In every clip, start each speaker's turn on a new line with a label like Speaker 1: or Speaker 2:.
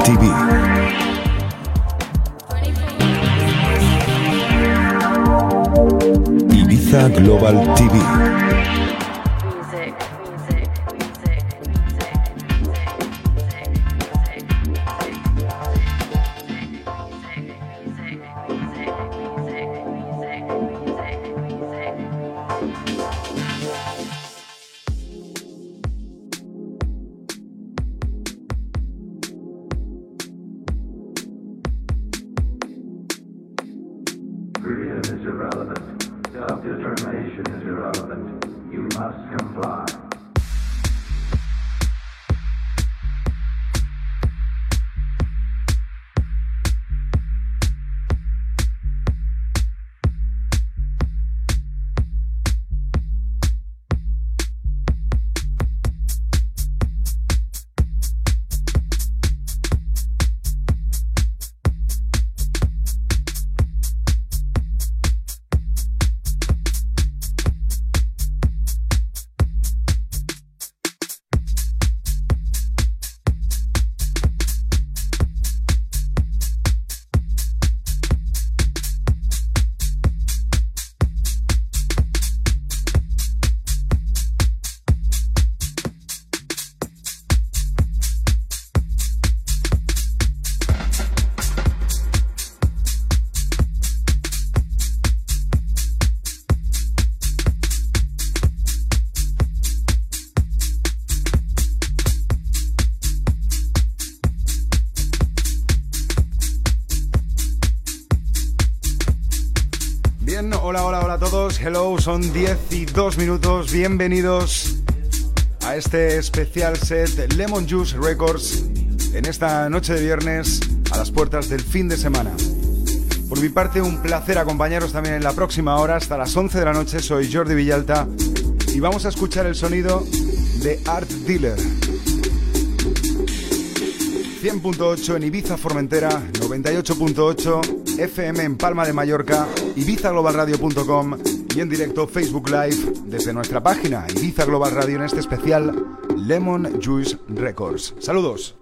Speaker 1: TV. Ibiza Global TV. Hello, son 10 y 2 minutos. Bienvenidos a este especial set Lemon Juice Records en esta noche de viernes a las puertas del fin de semana. Por mi parte, un placer acompañaros también en la próxima hora hasta las 11 de la noche. Soy Jordi Villalta y vamos a escuchar el sonido de Art Dealer. 100.8 en Ibiza Formentera, 98.8 FM en Palma de Mallorca, ibizaglobalradio.com y en directo Facebook Live desde nuestra página Ibiza Global Radio en este especial Lemon Juice Records. Saludos.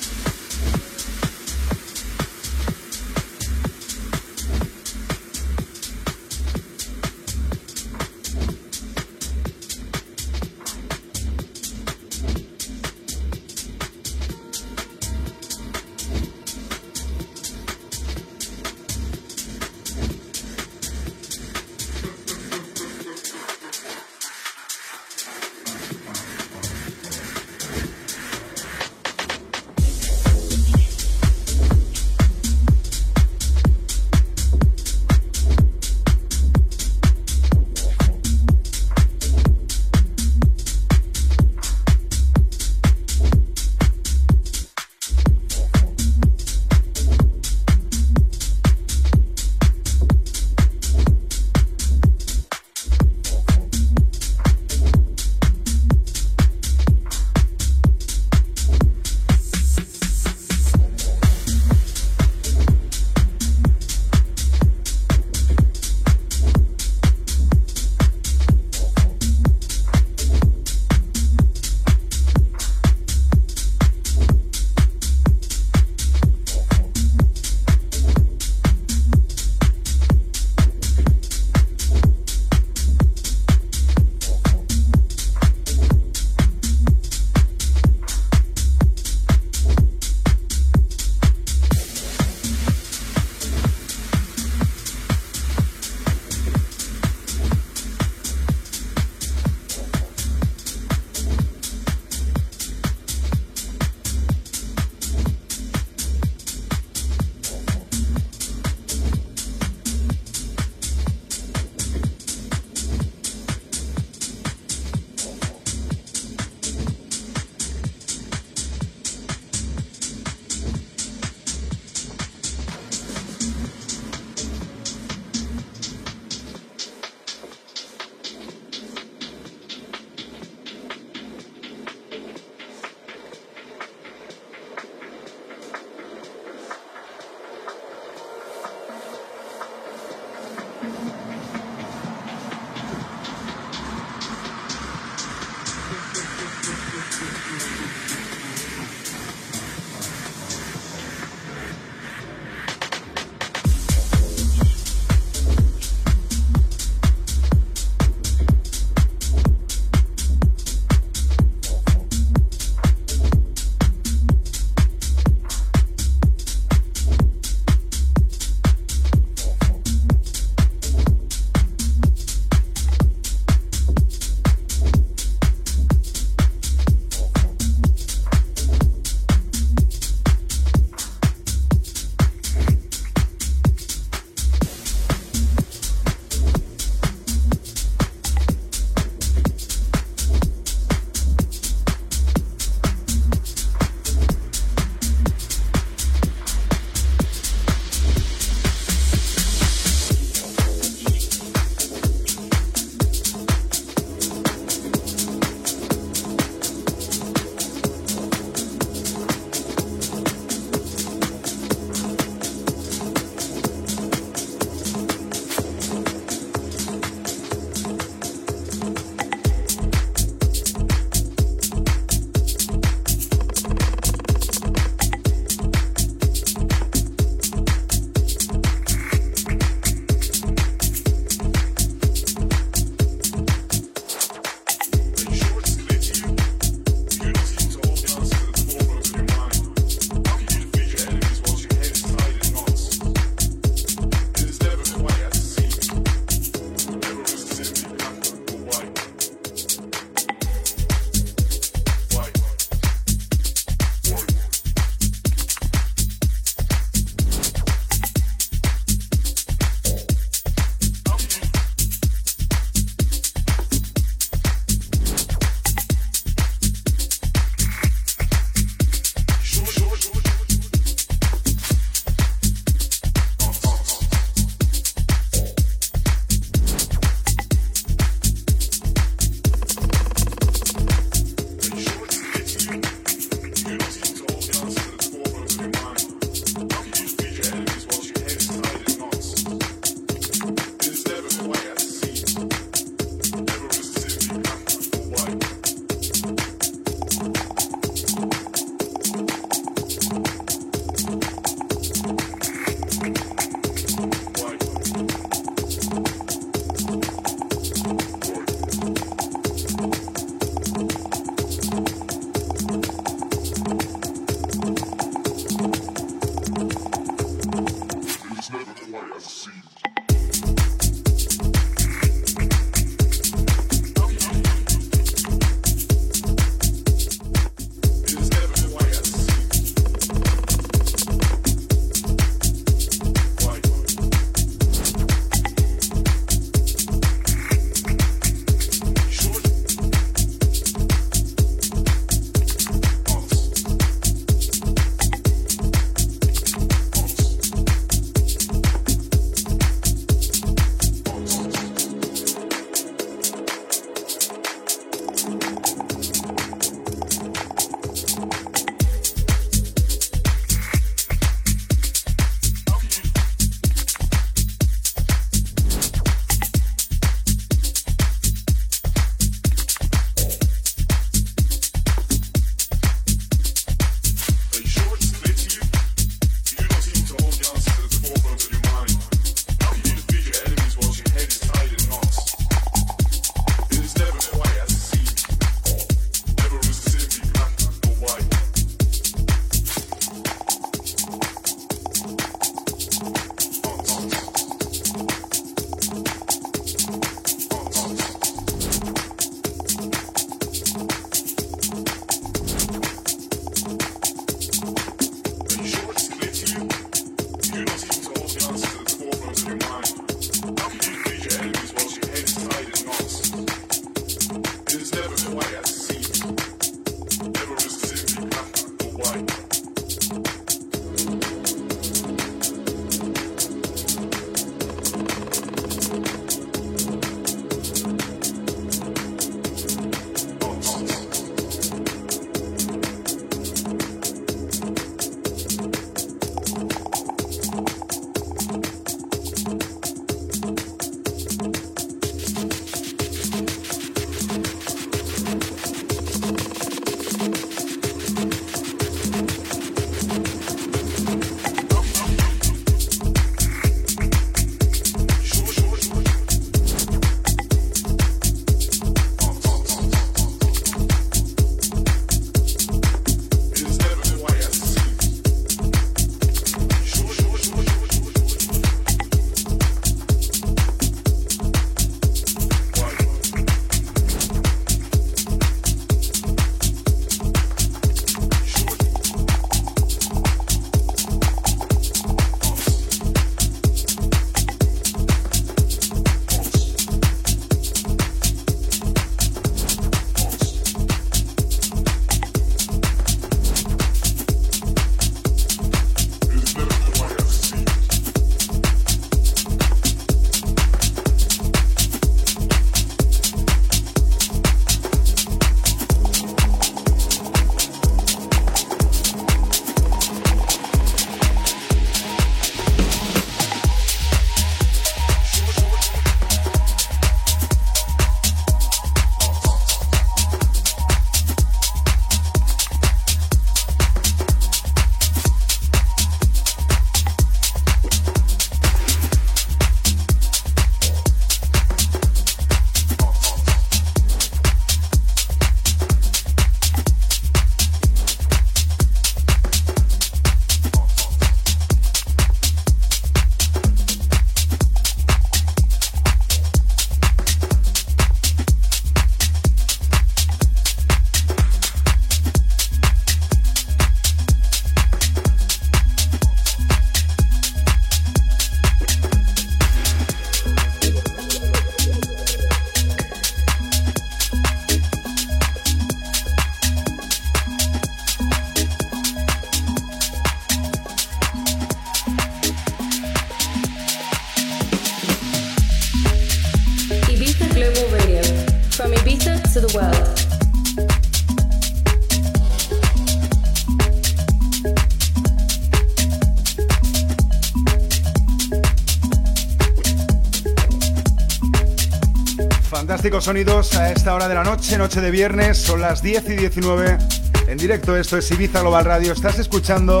Speaker 1: Sonidos a esta hora de la noche, noche de viernes, son las 10 y 19. En directo esto es Ibiza Global Radio. Estás escuchando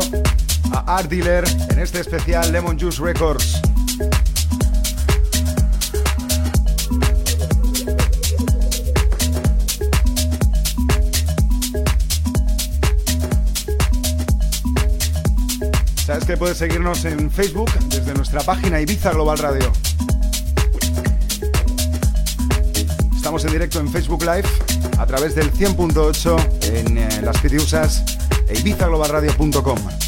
Speaker 1: a Art Dealer en este especial Lemon Juice Records. Puedes seguirnos en Facebook desde nuestra página Ibiza Global Radio. Estamos en directo en Facebook Live a través del 100.8 en eh, las Pitiusas e.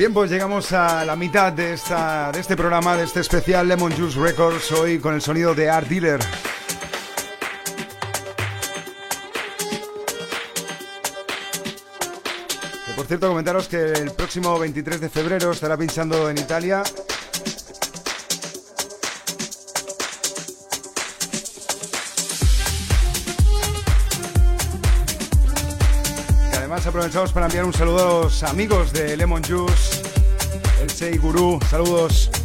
Speaker 2: Bien, pues llegamos a la mitad de, esta, de este programa, de este especial Lemon Juice Records, hoy con el sonido de Art Dealer. por cierto, comentaros que el próximo 23 de febrero estará pinchando en Italia aprovechamos para enviar un saludo a los amigos de Lemon Juice, el Sei Guru, saludos.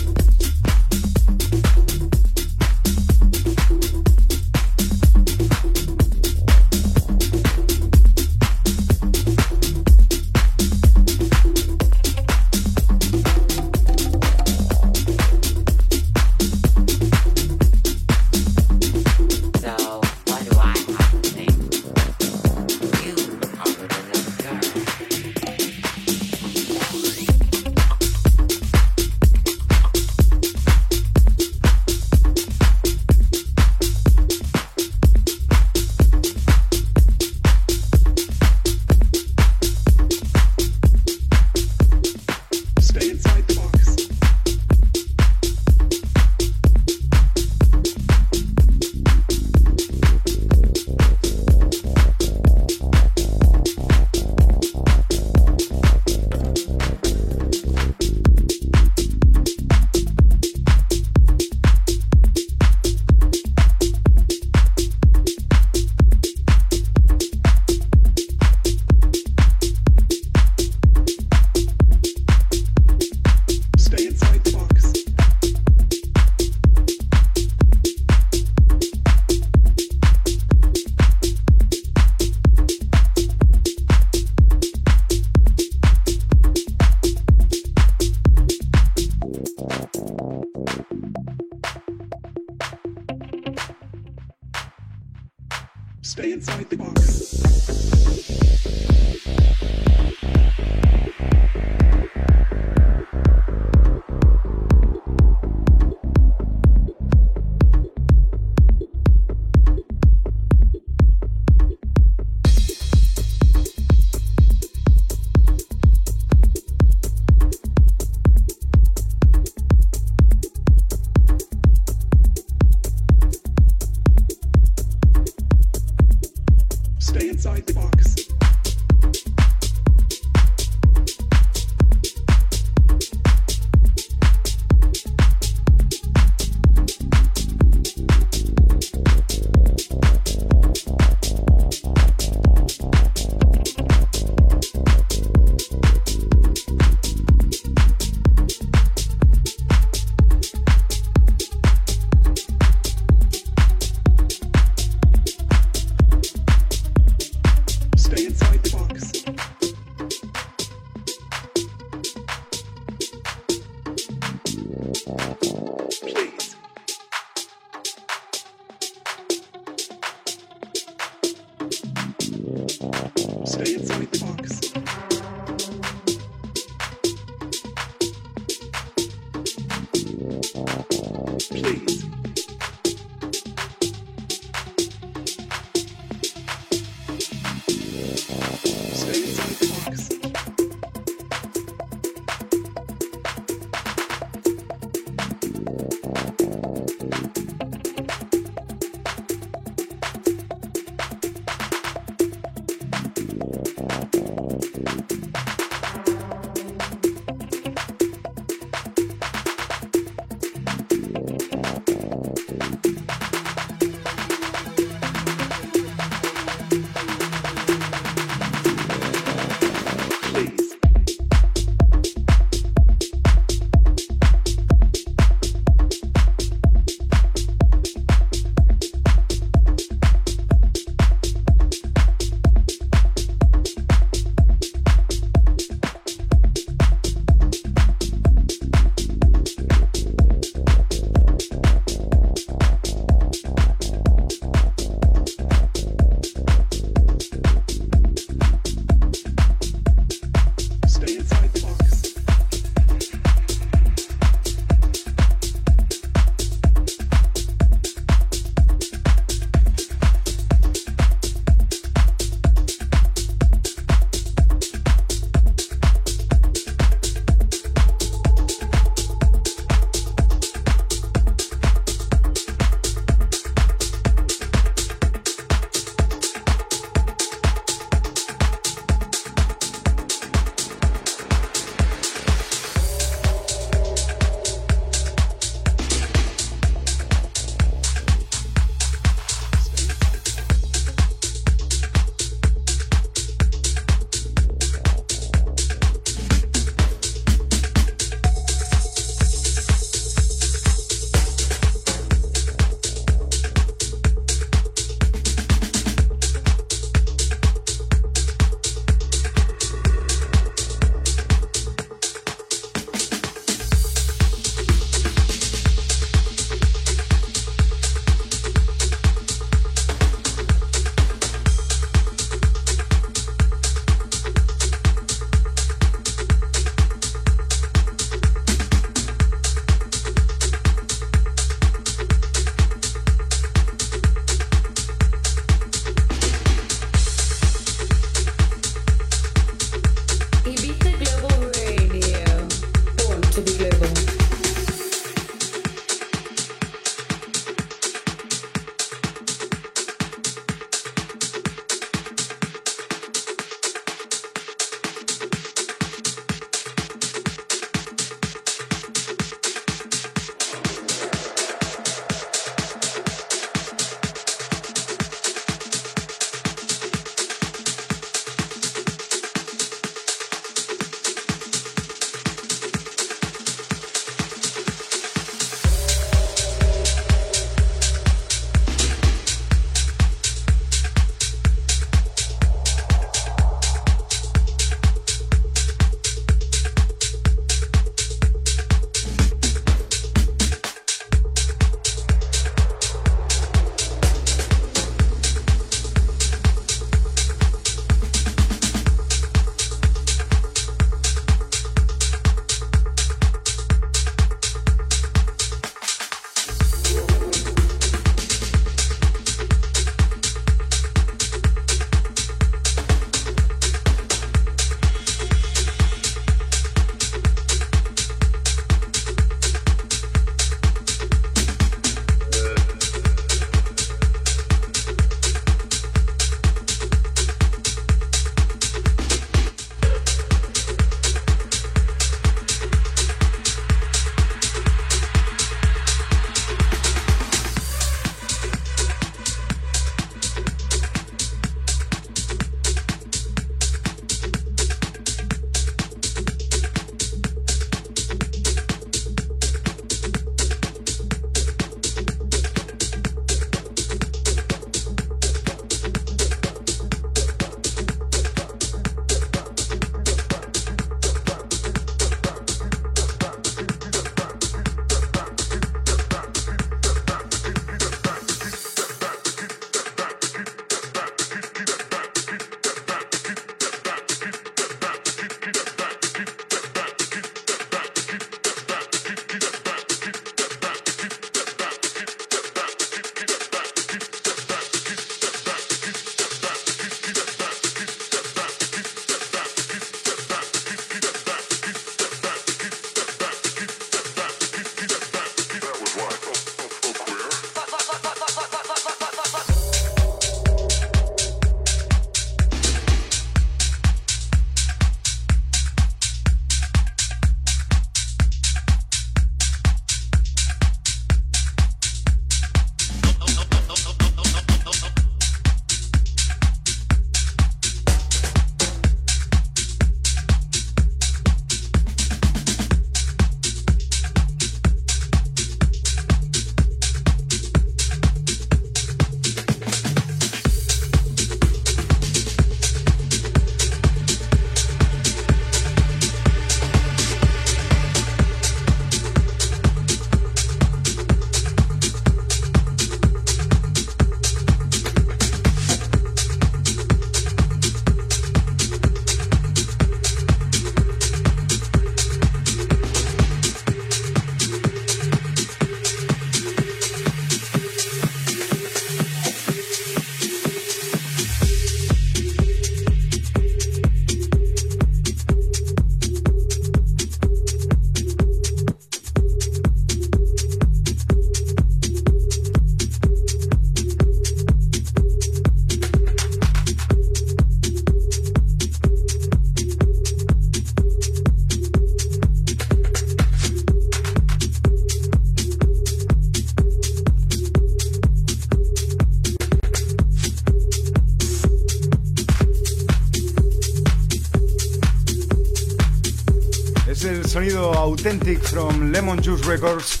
Speaker 1: Sonido Authentic from Lemon Juice Records.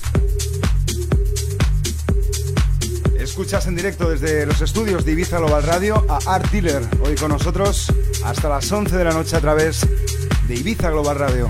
Speaker 1: Escuchas en directo desde los estudios de Ibiza Global Radio a Art Dealer, hoy con nosotros hasta las 11 de la noche a través de Ibiza Global Radio.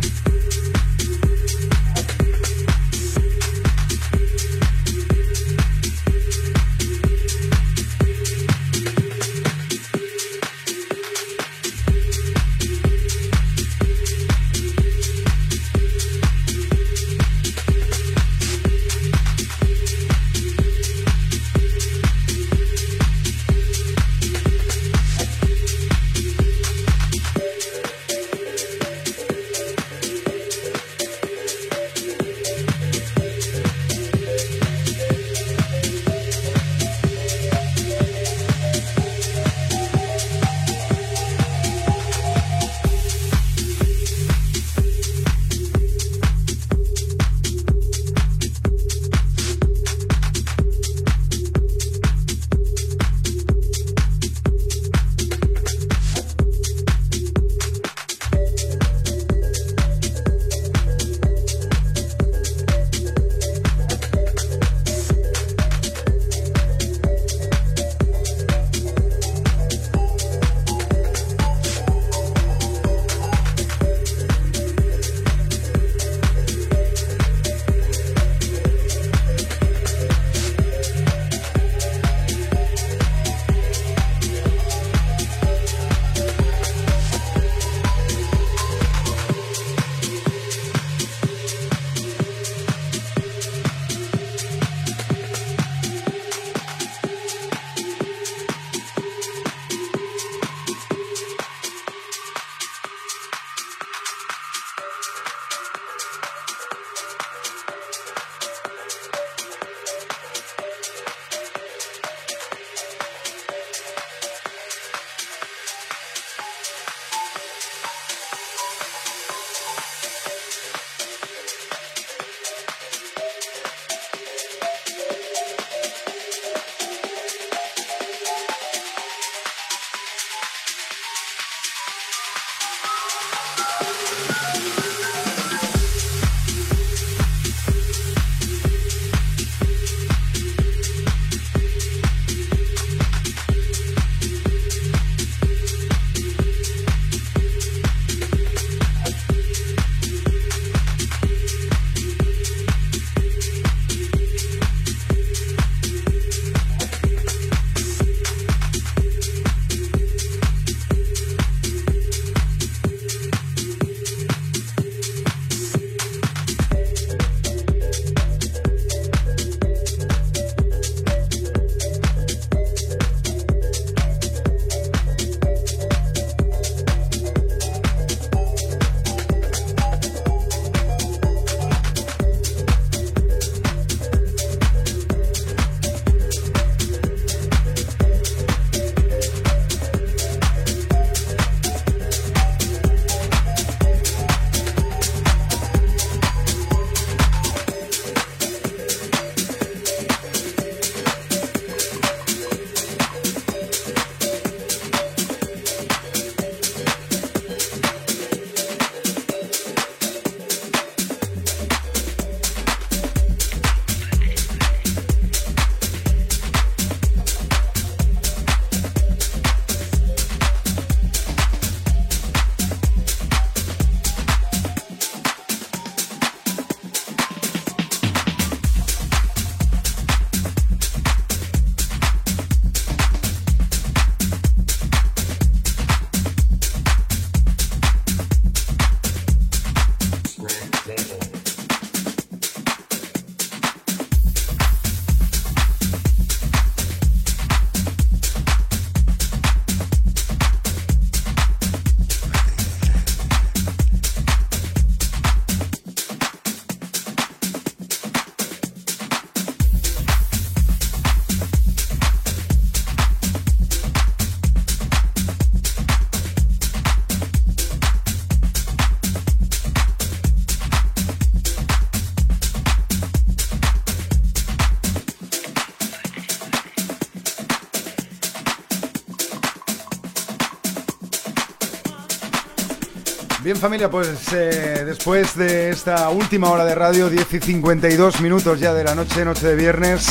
Speaker 1: Familia, pues eh, después de esta última hora de radio, 10 y 52 minutos ya de la noche, noche de viernes,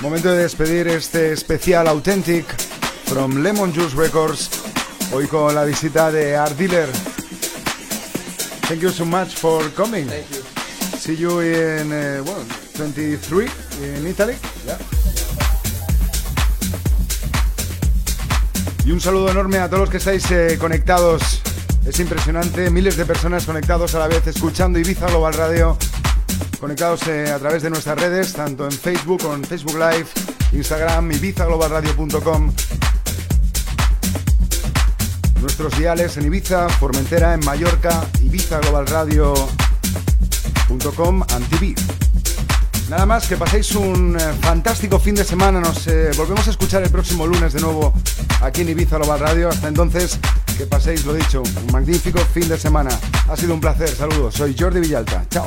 Speaker 1: momento de despedir este especial Authentic from Lemon Juice Records, hoy con la visita de Art Dealer. Thank you so much for coming.
Speaker 3: Thank you.
Speaker 1: See you in, uh, well, 23 in Italy. Yeah. Y un saludo enorme a todos los que estáis eh, conectados. Es impresionante, miles de personas conectados a la vez, escuchando Ibiza Global Radio, conectados eh, a través de nuestras redes, tanto en Facebook, con Facebook Live, Instagram, ibizaglobalradio.com. Nuestros diales en Ibiza, Formentera, en Mallorca, ibizaglobalradio.com, TV. Nada más, que paséis un eh, fantástico fin de semana. Nos eh, volvemos a escuchar el próximo lunes de nuevo aquí en Ibiza Global Radio. Hasta entonces, que paséis, lo dicho, un magnífico fin de semana. Ha sido un placer. Saludos. Soy Jordi Villalta. Chao.